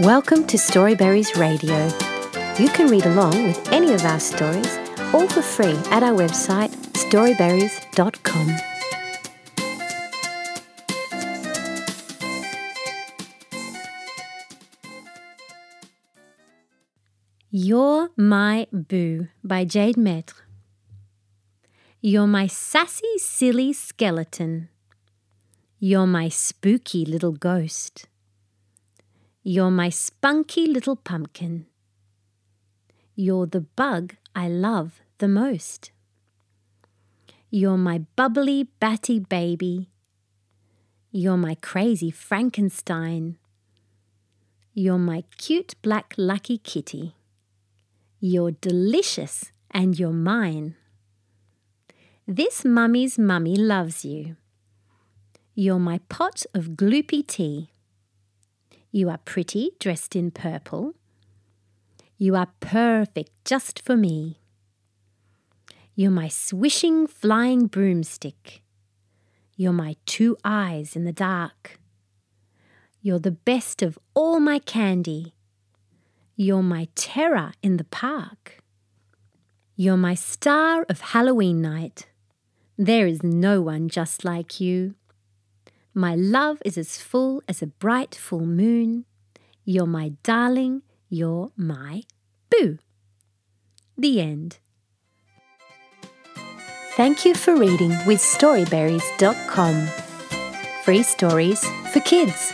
Welcome to Storyberries Radio. You can read along with any of our stories, all for free at our website storyberries.com. You're My Boo by Jade Maître. You're my sassy, silly skeleton. You're my spooky little ghost. You're my spunky little pumpkin. You're the bug I love the most. You're my bubbly, batty baby. You're my crazy Frankenstein. You're my cute black lucky kitty. You're delicious and you're mine. This mummy's mummy loves you. You're my pot of gloopy tea. You are pretty, dressed in purple. You are perfect just for me. You're my swishing, flying broomstick. You're my two eyes in the dark. You're the best of all my candy. You're my terror in the park. You're my star of Halloween night. There is no one just like you. My love is as full as a bright full moon. You're my darling, you're my boo. The end. Thank you for reading with Storyberries.com. Free stories for kids.